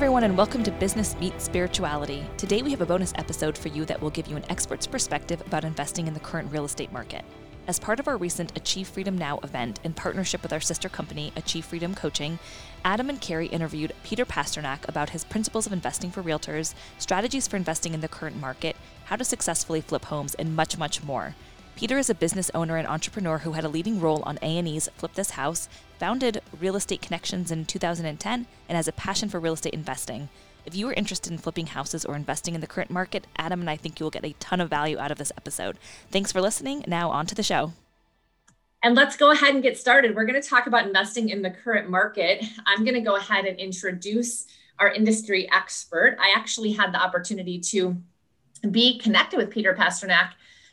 everyone, and welcome to Business Meets Spirituality. Today, we have a bonus episode for you that will give you an expert's perspective about investing in the current real estate market. As part of our recent Achieve Freedom Now event in partnership with our sister company, Achieve Freedom Coaching, Adam and Cari interviewed Peter Pasternack about his principles of investing for realtors, strategies for investing in the current market, how to successfully flip homes, and much, much more. Peter is a business owner and entrepreneur who had a leading role on A&E's Flip This House, founded Real Estate Connections in 2010, and has a passion for real estate investing. If you are interested in flipping houses or investing in the current market, Adam and I think you will get a ton of value out of this episode. Thanks for listening. Now, on to the show. And let's go ahead and get started. We're going to talk about investing in the current market. I'm going to go ahead and introduce our industry expert. I actually had the opportunity to be connected with Peter Pasternack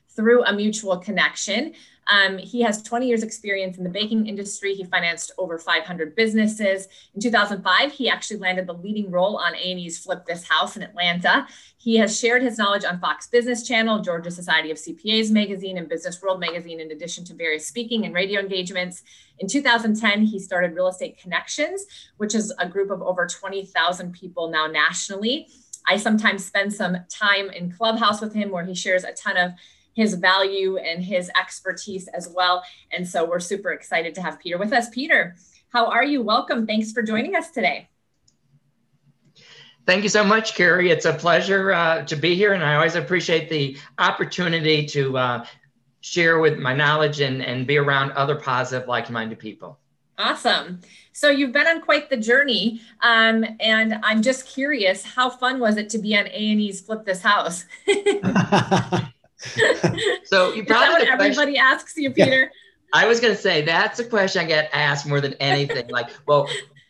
through a mutual connection. Um, he has 20 years experience in the banking industry. He financed over 500 businesses. In 2005, he actually landed the leading role on A&E's Flip This House in Atlanta. He has shared his knowledge on Fox Business Channel, Georgia Society of CPAs magazine, and Business World magazine, in addition to various speaking and radio engagements. In 2010, he started Real Estate Connections, which is a group of over 20,000 people now nationally. I sometimes spend some time in Clubhouse with him where he shares a ton of his value and his expertise as well. And so we're super excited to have Peter with us. Peter, how are you? Welcome. Thanks for joining us today. Thank you so much, Cari. It's a pleasure uh, to be here, and I always appreciate the opportunity to uh, share with my knowledge and, and be around other positive, like minded people. Awesome. So you've been on quite the journey, um, and I'm just curious, how fun was it to be on A and E's Flip This House? so you probably what everybody question, asks you, Peter. Yeah. I was going to say that's a question I get asked more than anything. like, well,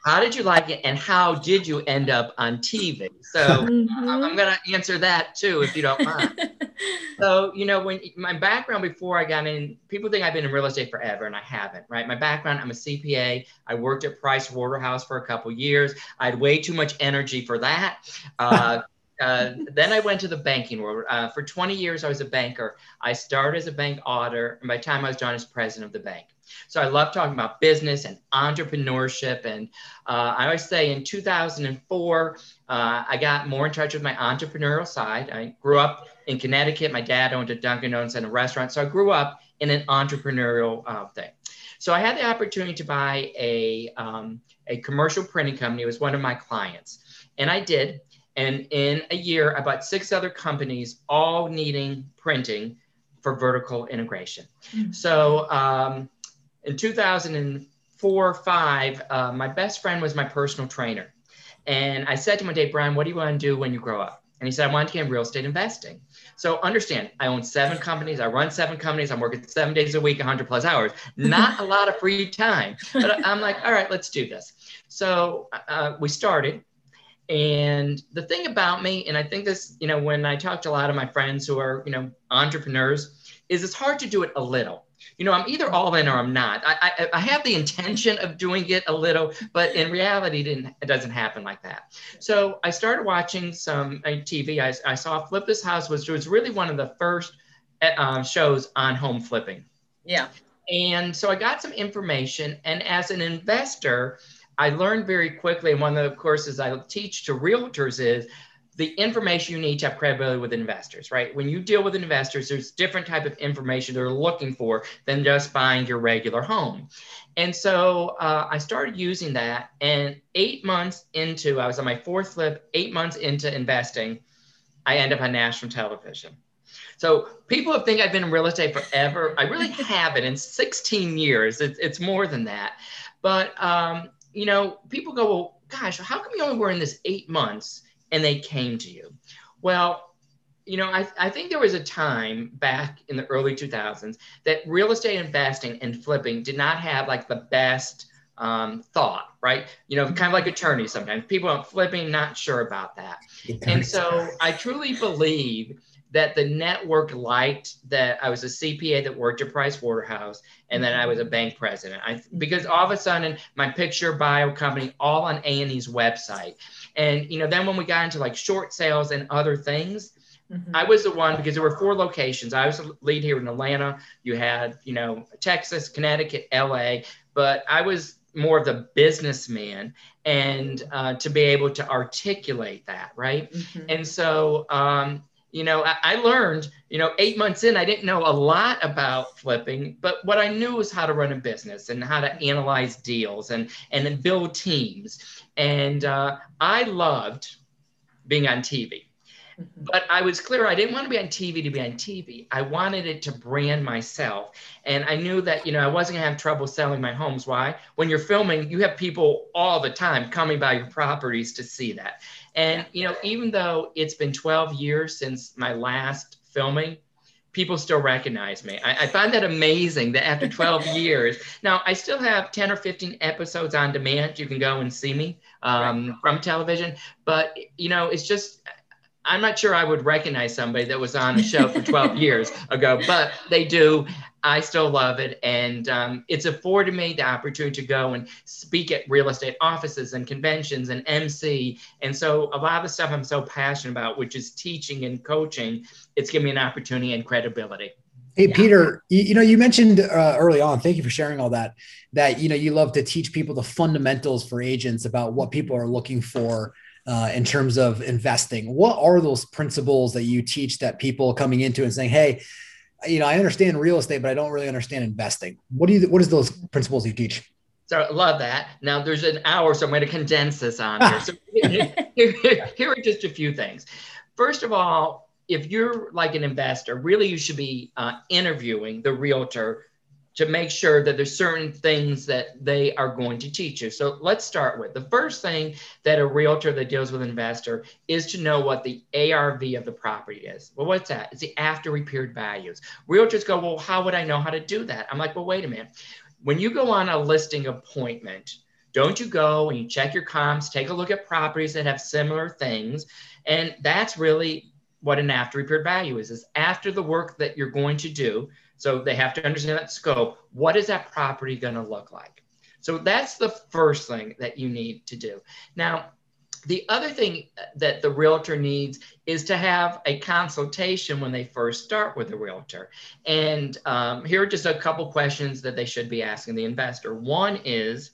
how did you like it, and how did you end up on TV? So mm-hmm. I'm going to answer that too, if you don't mind. so you know, when my background before I got in, people think I've been in real estate forever, and I haven't. Right? My background, I'm a CPA. I worked at Price Waterhouse for a couple years. I had way too much energy for that. Uh, uh, then I went to the banking world. Uh, for 20 years, I was a banker. I started as a bank auditor, and by the time I was done as president of the bank. So I love talking about business and entrepreneurship. And uh, I always say in 2004, uh, I got more in touch with my entrepreneurial side. I grew up in Connecticut. My dad owned a Dunkin' Donuts and a restaurant. So I grew up in an entrepreneurial uh, thing. So I had the opportunity to buy a, um, a commercial printing company. It was one of my clients. And I did. And in a year, I bought six other companies, all needing printing for vertical integration. Mm-hmm. So um, in 2004 five, uh, my best friend was my personal trainer. And I said to him one day, Brian, what do you want to do when you grow up? And he said, I want to get in real estate investing. So understand, I own seven companies. I run seven companies. I'm working seven days a week, 100 plus hours. Not a lot of free time. But I'm like, all right, let's do this. So uh, we started. And the thing about me, and I think this, you know, when I talk to a lot of my friends who are, you know, entrepreneurs, is it's hard to do it a little. You know, I'm either all in or I'm not. I, I, I have the intention of doing it a little, but in reality, it, didn't, it doesn't happen like that. So I started watching some uh, TV. I, I saw Flip This House was, was really one of the first uh, shows on home flipping. Yeah. And so I got some information. And as an investor, I learned very quickly, one of the courses I teach to realtors is the information you need to have credibility with investors, right? When you deal with investors, there's different type of information they're looking for than just buying your regular home. And so uh, I started using that, and eight months into, I was on my fourth flip, eight months into investing, I end up on national television. So people think I've been in real estate forever. I really haven't in 16 years. It's, it's more than that. But um, you know, people go, well, gosh, how come you only were in this eight months and they came to you? Well, you know, I, I think there was a time back in the early 2000s that real estate investing and flipping did not have like the best um, thought, right? You know, kind of like attorneys sometimes. People are flipping, not sure about that. And so I truly believe that the network liked that I was a CPA that worked at Price Waterhouse and then I was a bank president. I, because all of a sudden my picture bio company all on A&E's website. And you know, then when we got into like short sales and other things, mm-hmm. I was the one because there were four locations. I was lead here in Atlanta. You had, you know, Texas, Connecticut, LA, but I was more of the businessman and uh, to be able to articulate that, right? Mm-hmm. And so, um, you know, I, I, learned, you know, eight months in, I didn't know a lot about flipping, but what I knew was how to run a business and how to analyze deals and and then build teams. And uh, I loved being on TV. Mm-hmm. But I was clear I didn't want to be on TV to be on TV. I wanted it to brand myself. And I knew that, you know, I wasn't gonna have trouble selling my homes. Why? When you're filming, you have people all the time coming by your properties to see that. And, you know, even though it's been 12 years since my last filming, people still recognize me. I, I, find that amazing that after 12 years, now I still have 10 or 15 episodes on demand. You can go and see me um, from television. But, you know, it's just, I'm not sure I would recognize somebody that was on a show for 12 years ago, but they do. I still love it. And um, it's afforded me the opportunity to go and speak at real estate offices and conventions and MC. And so a lot of the stuff I'm so passionate about, which is teaching and coaching, it's given me an opportunity and credibility. Hey, yeah. Peter, you, you, know, you mentioned uh, early on, thank you for sharing all that, that, you know, you love to teach people the fundamentals for agents about what people are looking for uh, in terms of investing. What are those principles that you teach that people coming into and saying, "Hey, you know, I understand real estate, but I don't really understand investing." What do you? What is those principles you teach? So I love that. Now there's an hour, so I'm going to condense this on here. So here, here, here are just a few things. First of all, if you're like an investor, really you should be uh, interviewing the realtor to make sure that there's certain things that they are going to teach you. So let's start with the first thing that a realtor that deals with an investor is to know what the ARV of the property is. Well, what's that? It's the after repaired values. Realtors go, well, how would I know how to do that? I'm like, well, wait a minute. When you go on a listing appointment, don't you go and you check your comps, take a look at properties that have similar things. And that's really what an after repaired value is, is after the work that you're going to do, so they have to understand that scope. What is that property going to look like? So that's the first thing that you need to do. Now, the other thing that the realtor needs is to have a consultation when they first start with the realtor. And um, here are just a couple questions that they should be asking the investor. One is,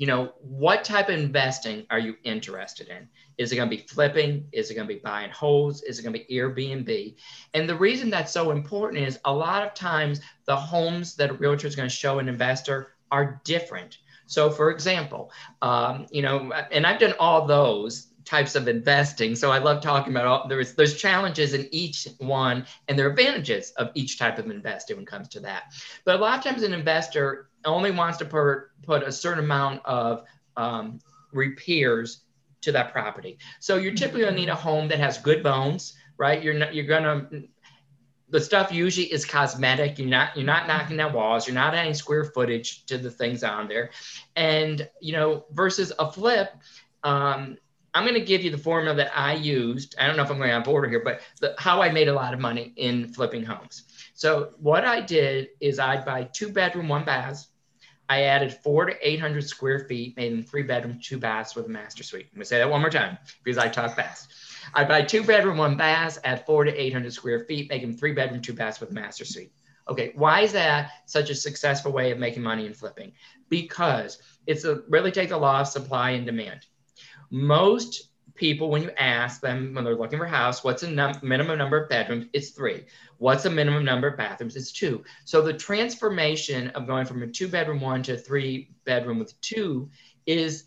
you know, what type of investing are you interested in? Is it going to be flipping? Is it going to be buying holes? Is it going to be Airbnb? And the reason that's so important is a lot of times the homes that a realtor is going to show an investor are different. So, for example, um, you know, and I've done all those types of investing. So I love talking about all there's there's challenges in each one and there are advantages of each type of investing when it comes to that. But a lot of times an investor only wants to put, put a certain amount of um, repairs to that property. So you're typically gonna need a home that has good bones, right? You're not, you're gonna the stuff usually is cosmetic. You're not you're not knocking down walls. You're not adding square footage to the things on there, and you know versus a flip. Um, I'm going to give you the formula that I used. I don't know if I'm going on board here, but the, how I made a lot of money in flipping homes. So what I did is I'd buy two bedroom, one baths. I added four to 800 square feet, made them three bedroom, two baths with a master suite. I'm gonna say that one more time because I talk fast. I buy two bedroom, one baths, add four to 800 square feet, make them three bedroom, two baths with a master suite. Okay, why is that such a successful way of making money in flipping? Because it's a really take the law of supply and demand. Most people, when you ask them when they're looking for a house, what's the num- minimum number of bedrooms? It's three. What's the minimum number of bathrooms? It's two. So the transformation of going from a two bedroom one to a three bedroom with two is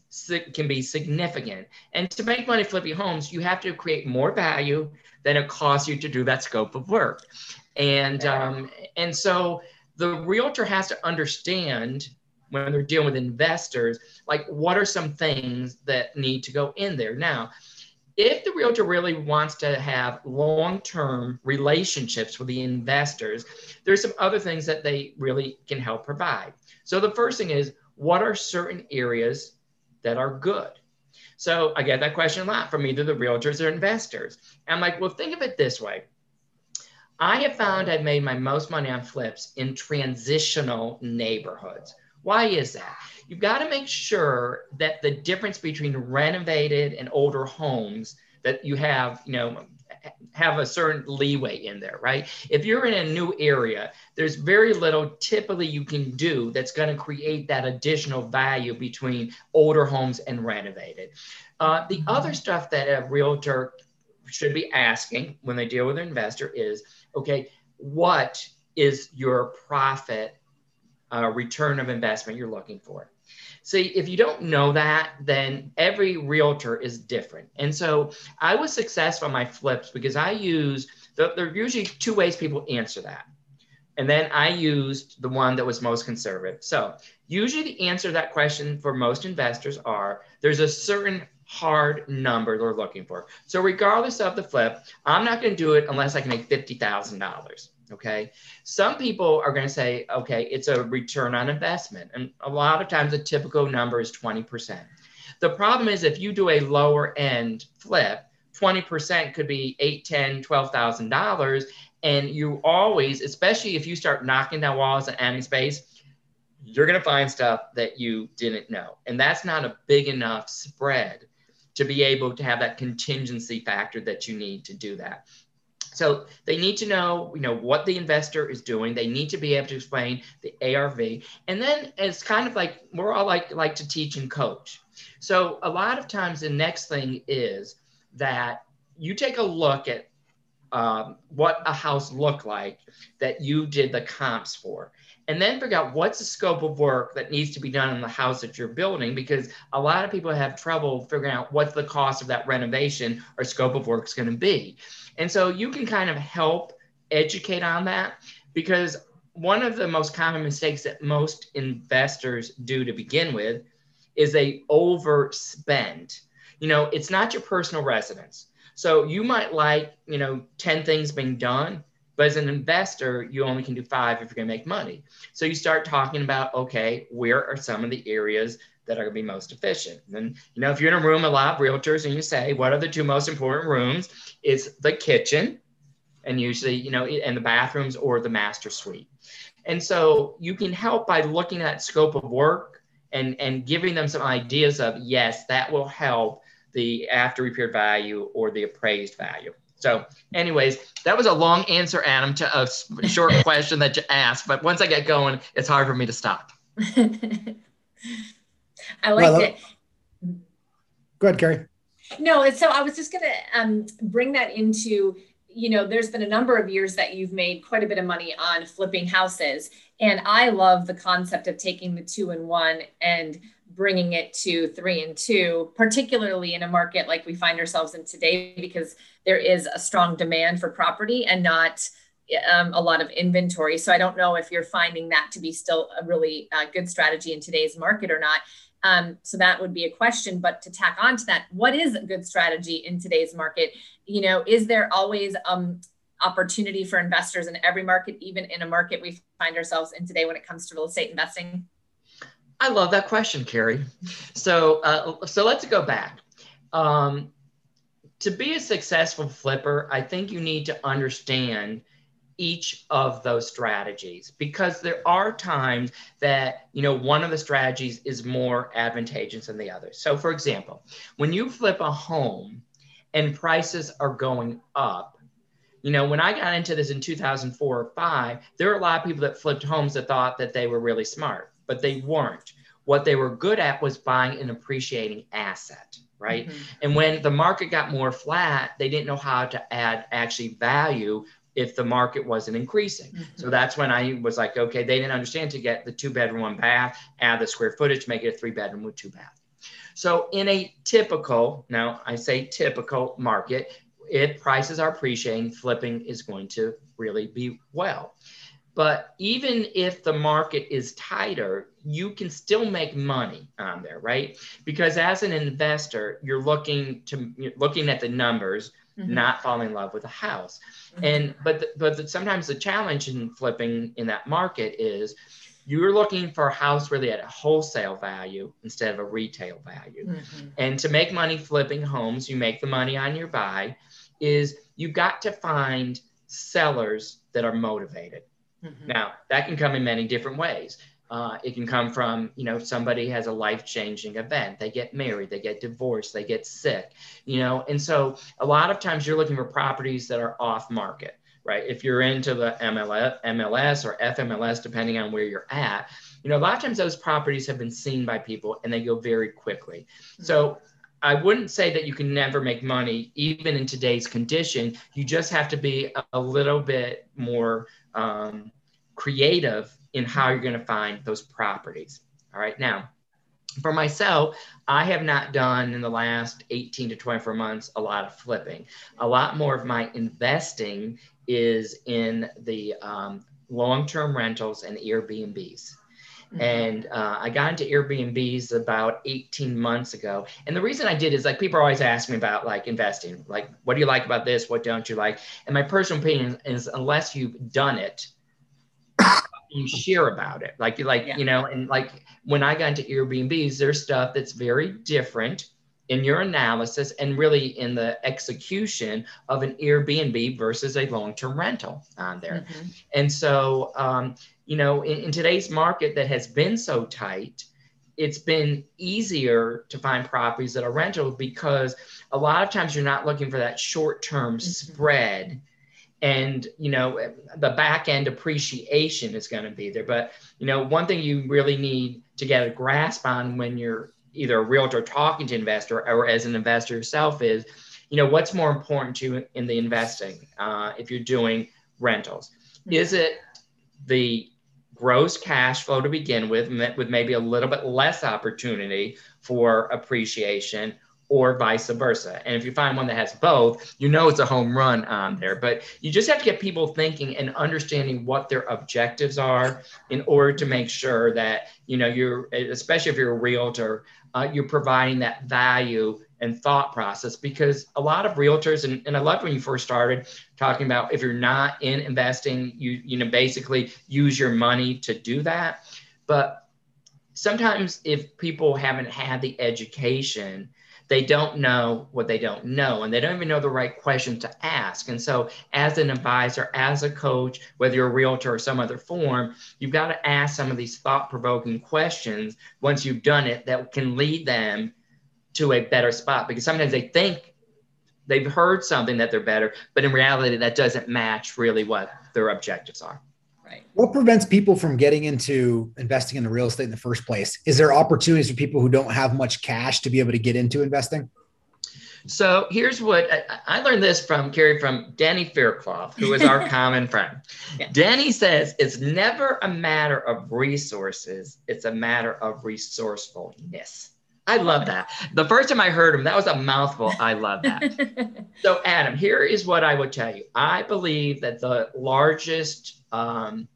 can be significant. And to make money flipping homes, you have to create more value than it costs you to do that scope of work. And um, and so the realtor has to understand when they're dealing with investors, like what are some things that need to go in there. Now, if the realtor really wants to have long-term relationships with the investors, there's some other things that they really can help provide. So the first thing is, what are certain areas that are good? So I get that question a lot from either the realtors or investors. I'm like, well, think of it this way. I have found I've made my most money on flips in transitional neighborhoods. Why is that? You've got to make sure that the difference between renovated and older homes that you have, you know, have a certain leeway in there, right? If you're in a new area, there's very little typically you can do that's going to create that additional value between older homes and renovated. Uh, the mm-hmm. other stuff that a realtor should be asking when they deal with an investor is, okay, what is your profit uh, return of investment you're looking for? See, if you don't know that, then every realtor is different. And so I was successful on my flips because I use, there are usually two ways people answer that. And then I used the one that was most conservative. So usually the answer to that question for most investors are there's a certain hard number they're looking for. So regardless of the flip, I'm not going to do it unless I can make $50,000. Okay. Some people are going to say, okay, it's a return on investment. And a lot of times the typical number is 20%. The problem is if you do a lower end flip, 20% could be eight, ten, twelve thousand dollars. And you always, especially if you start knocking down walls and adding space, you're going to find stuff that you didn't know. And that's not a big enough spread to be able to have that contingency factor that you need to do that. So they need to know, you know, what the investor is doing. They need to be able to explain the ARV. And then it's kind of like we're all like like to teach and coach. So a lot of times the next thing is that you take a look at um, what a house looked like that you did the comps for. And then figure out what's the scope of work that needs to be done in the house that you're building because a lot of people have trouble figuring out what's the cost of that renovation or scope of work is going to be. And so you can kind of help educate on that because one of the most common mistakes that most investors do to begin with is they overspend. You know it's not your personal residence so you might like you know 10 things being done but as an investor, you only can do five if you're going to make money. So you start talking about, okay, where are some of the areas that are going to be most efficient? And you know, if you're in a room, a lot of realtors, and you say, what are the two most important rooms? It's the kitchen, and usually, you know, and the bathrooms or the master suite. And so you can help by looking at scope of work and and giving them some ideas of yes, that will help the after repaired value or the appraised value. So, anyways, that was a long answer, Adam, to a short question that you asked. But once I get going, it's hard for me to stop. I liked well, it. Go ahead, Cari. No, so I was just going to um, bring that into, you know, there's been a number of years that you've made quite a bit of money on flipping houses. And I love the concept of taking the two and one and bringing it to three and two, particularly in a market like we find ourselves in today, because there is a strong demand for property and not um, a lot of inventory. So I don't know if you're finding that to be still a really uh, good strategy in today's market or not. Um, so that would be a question. But to tack on to that, what is a good strategy in today's market? You know, is there always um, opportunity for investors in every market, even in a market we find ourselves in today when it comes to real estate investing? I love that question, Cari. So, uh, so let's go back. Um, to be a successful flipper, I think you need to understand each of those strategies because there are times that you know one of the strategies is more advantageous than the other. So, for example, when you flip a home and prices are going up, you know, when I got into this in 2004 or five, there were a lot of people that flipped homes that thought that they were really smart but they weren't. What they were good at was buying an appreciating asset, right? Mm-hmm. And when the market got more flat, they didn't know how to add actually value if the market wasn't increasing. Mm-hmm. So that's when I was like, okay, they didn't understand to get the two bedroom, one bath, add the square footage, make it a three bedroom with two bath. So in a typical, now I say typical market, if prices are appreciating, flipping is going to really be well. But even if the market is tighter, you can still make money on there, right? Because as an investor, you're looking to you're looking at the numbers, mm-hmm. not falling in love with a house. Mm-hmm. And but the, but the, sometimes the challenge in flipping in that market is you're looking for a house really at a wholesale value instead of a retail value. Mm-hmm. And to make money flipping homes, you make the money on your buy. Is you got to find sellers that are motivated. Mm-hmm. Now, that can come in many different ways. Uh, it can come from, you know, somebody has a life changing event. They get married, they get divorced, they get sick, you know. And so a lot of times you're looking for properties that are off market, right? If you're into the MLS, MLS or FMLS, depending on where you're at, you know, a lot of times those properties have been seen by people and they go very quickly. So I wouldn't say that you can never make money, even in today's condition. You just have to be a, a little bit more um, creative in how you're going to find those properties. All right. Now, for myself, I have not done in the last 18 to 24 months a lot of flipping. A lot more of my investing is in the um, long term rentals and Airbnbs. Mm-hmm. And uh, I got into Airbnbs about 18 months ago. And the reason I did is like people always ask me about like investing, like, what do you like about this? What don't you like? And my personal opinion is unless you've done it, you share about it. Like, you like, yeah. you know, and like when I got into Airbnbs, there's stuff that's very different in your analysis and really in the execution of an Airbnb versus a long-term rental on there. Mm-hmm. And so, um, you know, in, in today's market that has been so tight, it's been easier to find properties that are rental because a lot of times you're not looking for that short-term mm-hmm. spread. And you know the back end appreciation is going to be there. But you know one thing you really need to get a grasp on when you're either a realtor talking to investor or as an investor yourself is you know what's more important to you in the investing uh, if you're doing rentals? Is it the gross cash flow to begin with with maybe a little bit less opportunity for appreciation or vice versa. And if you find one that has both, you know it's a home run on there. But you just have to get people thinking and understanding what their objectives are in order to make sure that, you know, you're, especially if you're a realtor, uh, you're providing that value and thought process because a lot of realtors and, and i loved when you first started talking about if you're not in investing you you know basically use your money to do that. But sometimes if people haven't had the education they don't know what they don't know and they don't even know the right question to ask. And so as an advisor as a coach whether you're a realtor or some other form you've got to ask some of these thought-provoking questions once you've done it that can lead them to a better spot because sometimes they think they've heard something that they're better but in reality that doesn't match really what their objectives are Right. What prevents people from getting into investing in the real estate in the first place? Is there opportunities for people who don't have much cash to be able to get into investing? So here's what I, I learned this from Cari from Danny Faircloth, who is our common friend. Yeah. Danny says it's never a matter of resources, it's a matter of resourcefulness. I love that. The first time I heard him, that was a mouthful. I love that. so, Adam, here is what I would tell you. I believe that the largest um,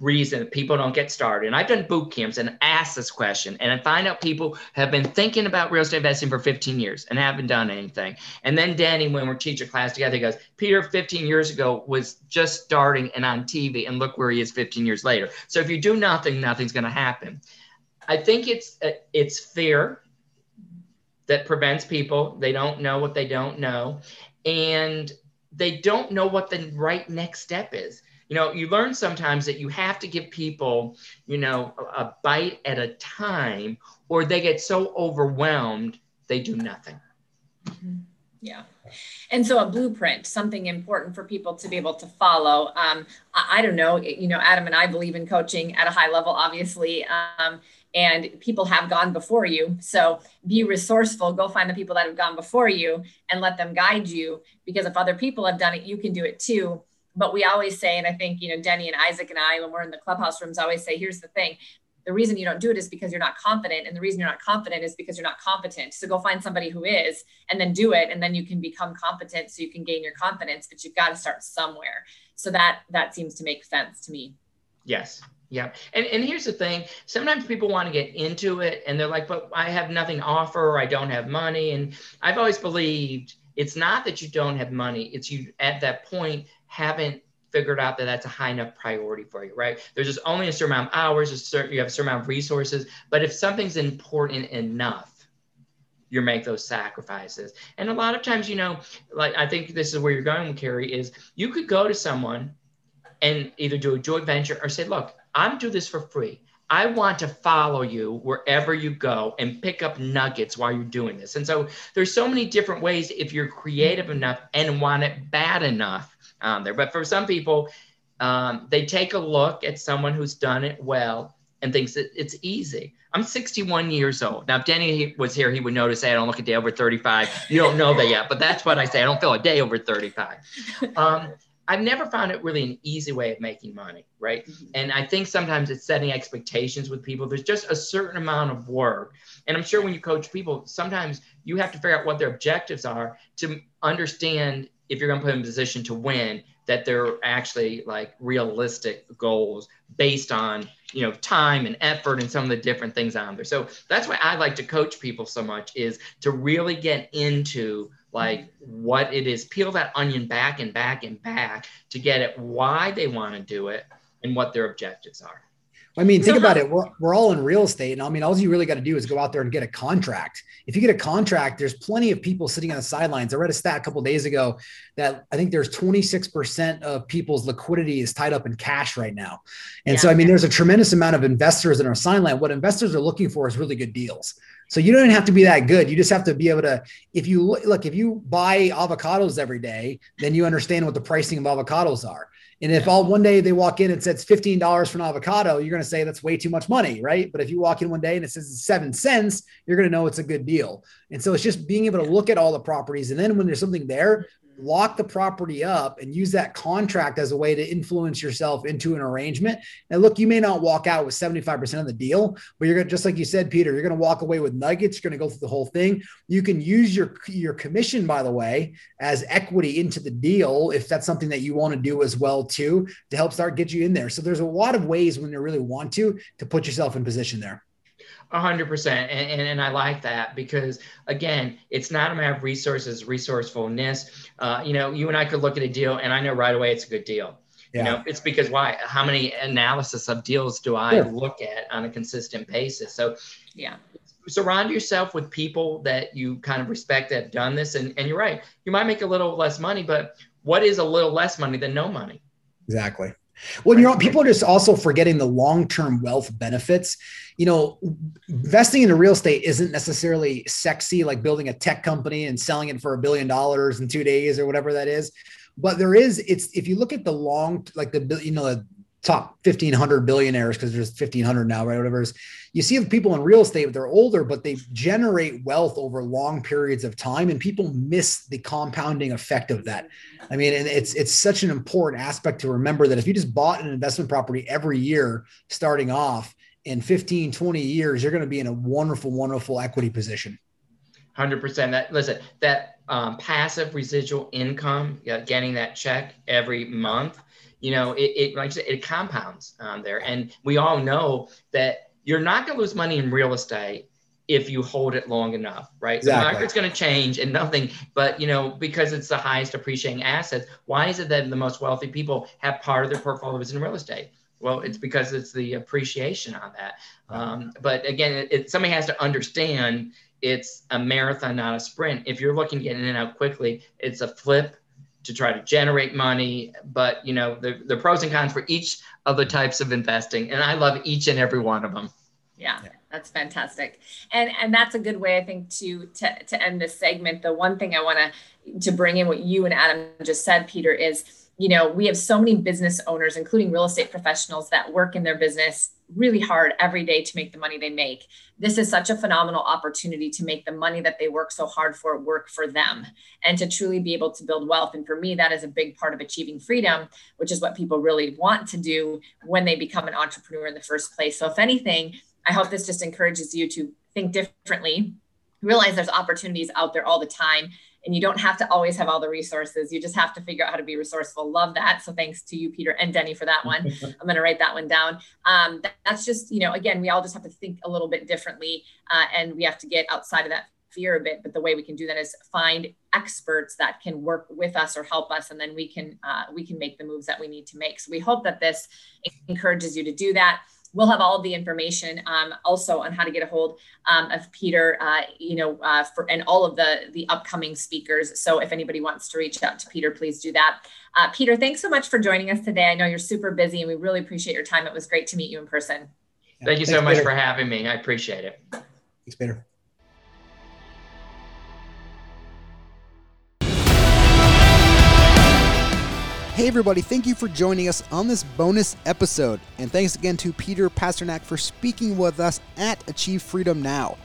reason people don't get started. And I've done boot camps and asked this question, and I find out people have been thinking about real estate investing for 15 years and haven't done anything. And then Danny, when we're teaching class together, he goes, Peter, 15 years ago was just starting and on TV, and look where he is 15 years later. So if you do nothing, nothing's going to happen. I think it's it's fear that prevents people. They don't know what they don't know, and they don't know what the right next step is. You know you learn sometimes that you have to give people you know a, a bite at a time or they get so overwhelmed they do nothing. Mm-hmm. yeah. And so a blueprint something important for people to be able to follow. Um, I, I, don't know you know adam and i believe in coaching at a high level obviously. Um, and people have gone before you so be resourceful go find the people that have gone before you and let them guide you because if other people have done it you can do it too but we always say, and I think, you know, Denny and Isaac and I, when we're in the clubhouse rooms, always say, here's the thing. The reason you don't do it is because you're not confident. And the reason you're not confident is because you're not competent. So go find somebody who is and then do it. And then you can become competent so you can gain your confidence, but you've got to start somewhere. So that that seems to make sense to me. Yes. Yeah. And, and here's the thing sometimes people want to get into it and they're like, but I have nothing to offer I don't have money. And I've always believed it's not that you don't have money, it's you at that point haven't figured out that that's a high enough priority for you, right? There's just only a certain amount of hours, a certain, you have a certain amount of resources, but if something's important enough, you make those sacrifices. And a lot of times, you know, like I think this is where you're going, Cari, is you could go to someone and either do a joint venture or say, look, I'm do this for free. I want to follow you wherever you go and pick up nuggets while you're doing this. And so there's so many different ways if you're creative enough and want it bad enough on there. But for some people, um, they take a look at someone who's done it well and thinks that it's easy. I'm 61 years old. Now, if Denny was here, he would notice I don't look a day over 35. You don't know that yet, but that's what I say. I don't feel a day over 35. Um, I've never found it really an easy way of making money, right? Mm-hmm. And I think sometimes it's setting expectations with people. There's just a certain amount of work. And I'm sure when you coach people, sometimes you have to figure out what their objectives are to understand if you're going to put them in a position to win that they're actually like realistic goals based on you know time and effort and some of the different things on there so that's why i like to coach people so much is to really get into like what it is peel that onion back and back and back to get at why they want to do it and what their objectives are I mean, think about it. We're, we're all in real estate. And I mean, all you really got to do is go out there and get a contract. If you get a contract, there's plenty of people sitting on the sidelines. I read a stat a couple days ago that I think there's 26% of people's liquidity is tied up in cash right now. And yeah. so, I mean, there's a tremendous amount of investors in our sideline. What investors are looking for is really good deals. So you don't have to be that good. You just have to be able to, if you look, if you buy avocados every day, then you understand what the pricing of avocados are. And if all one day they walk in and says $15 for an avocado, you're going to say that's way too much money, right? But if you walk in one day and it says seven cents, you're going to know it's a good deal. And so it's just being able to look at all the properties. And then when there's something there, lock the property up and use that contract as a way to influence yourself into an arrangement. And look, you may not walk out with 75% of the deal, but you're going to, just like you said, Peter, you're going to walk away with nuggets. You're going to go through the whole thing. You can use your, your commission, by the way, as equity into the deal. If that's something that you want to do as well, too, to help start get you in there. So there's a lot of ways when you really want to, to put yourself in position there. A hundred percent. And, and I like that because again, it's not a matter of resources, resourcefulness. Uh, you know, you and I could look at a deal and I know right away it's a good deal. Yeah. You know, it's because why? How many analysis of deals do I sure. look at on a consistent basis? So yeah. Surround yourself with people that you kind of respect that have done this. And, and you're right. You might make a little less money, but what is a little less money than no money? Exactly. Well, you know, people are just also forgetting the long-term wealth benefits. You know, investing into real estate isn't necessarily sexy, like building a tech company and selling it for a billion dollars in two days or whatever that is. But there is, it's if you look at the long, like the you know, the top 1500 billionaires because there's 1500 now right whatever is. You see people in real estate they're older but they generate wealth over long periods of time and people miss the compounding effect of that. I mean and it's it's such an important aspect to remember that if you just bought an investment property every year starting off in 15 20 years you're going to be in a wonderful wonderful equity position. 100% that listen that um, passive residual income getting that check every month you know, it, it like said, it compounds um, there. And we all know that you're not going to lose money in real estate if you hold it long enough, right? Exactly. The market's going to change and nothing, but you know, because it's the highest appreciating asset, why is it that the most wealthy people have part of their portfolios in real estate? Well, it's because it's the appreciation on that. Um, but again, it, it, somebody has to understand it's a marathon, not a sprint. If you're looking to get in and out quickly, it's a flip to try to generate money but you know the, the pros and cons for each of the types of investing and i love each and every one of them. Yeah, yeah. that's fantastic. And and that's a good way i think to to, to end this segment. The one thing i want to to bring in what you and adam just said peter is you know, we have so many business owners, including real estate professionals, that work in their business really hard every day to make the money they make. This is such a phenomenal opportunity to make the money that they work so hard for work for them and to truly be able to build wealth. And for me, that is a big part of achieving freedom, which is what people really want to do when they become an entrepreneur in the first place. So, if anything, I hope this just encourages you to think differently, realize there's opportunities out there all the time and you don't have to always have all the resources. You just have to figure out how to be resourceful. Love that. So thanks to you, Peter and Denny for that one. I'm going to write that one down. Um, that, that's just, you know, again, we all just have to think a little bit differently uh, and we have to get outside of that fear a bit. But the way we can do that is find experts that can work with us or help us, and then we can uh, we can make the moves that we need to make. So we hope that this encourages you to do that we'll have all of the information um, also on how to get a hold um, of Peter, uh, you know, uh, for and all of the the upcoming speakers. So if anybody wants to reach out to Peter, please do that. Uh, Peter, thanks so much for joining us today. I know you're super busy, and we really appreciate your time. It was great to meet you in person. Thank you Thanks, so much Peter. for having me. I appreciate it. Thanks, Peter. Hey, everybody, thank you for joining us on this bonus episode. And thanks again to Peter Pasternack for speaking with us at Achieve Freedom Now.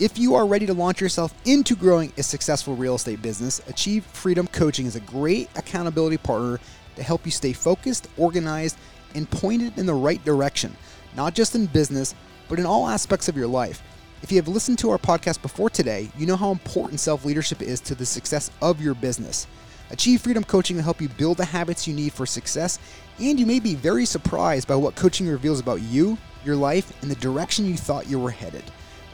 If you are ready to launch yourself into growing a successful real estate business, Achieve Freedom Coaching is a great accountability partner to help you stay focused, organized, and pointed in the right direction, not just in business, but in all aspects of your life. If you have listened to our podcast before today, you know how important self leadership is to the success of your business. Achieve Freedom Coaching will help you build the habits you need for success, and you may be very surprised by what coaching reveals about you, your life, and the direction you thought you were headed.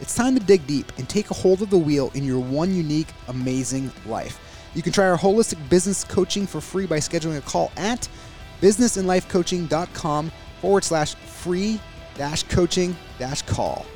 It's time to dig deep and take a hold of the wheel in your one unique, amazing life. You can try our holistic business coaching for free by scheduling a call at businessandlifecoaching.com forward slash free dash coaching dash call.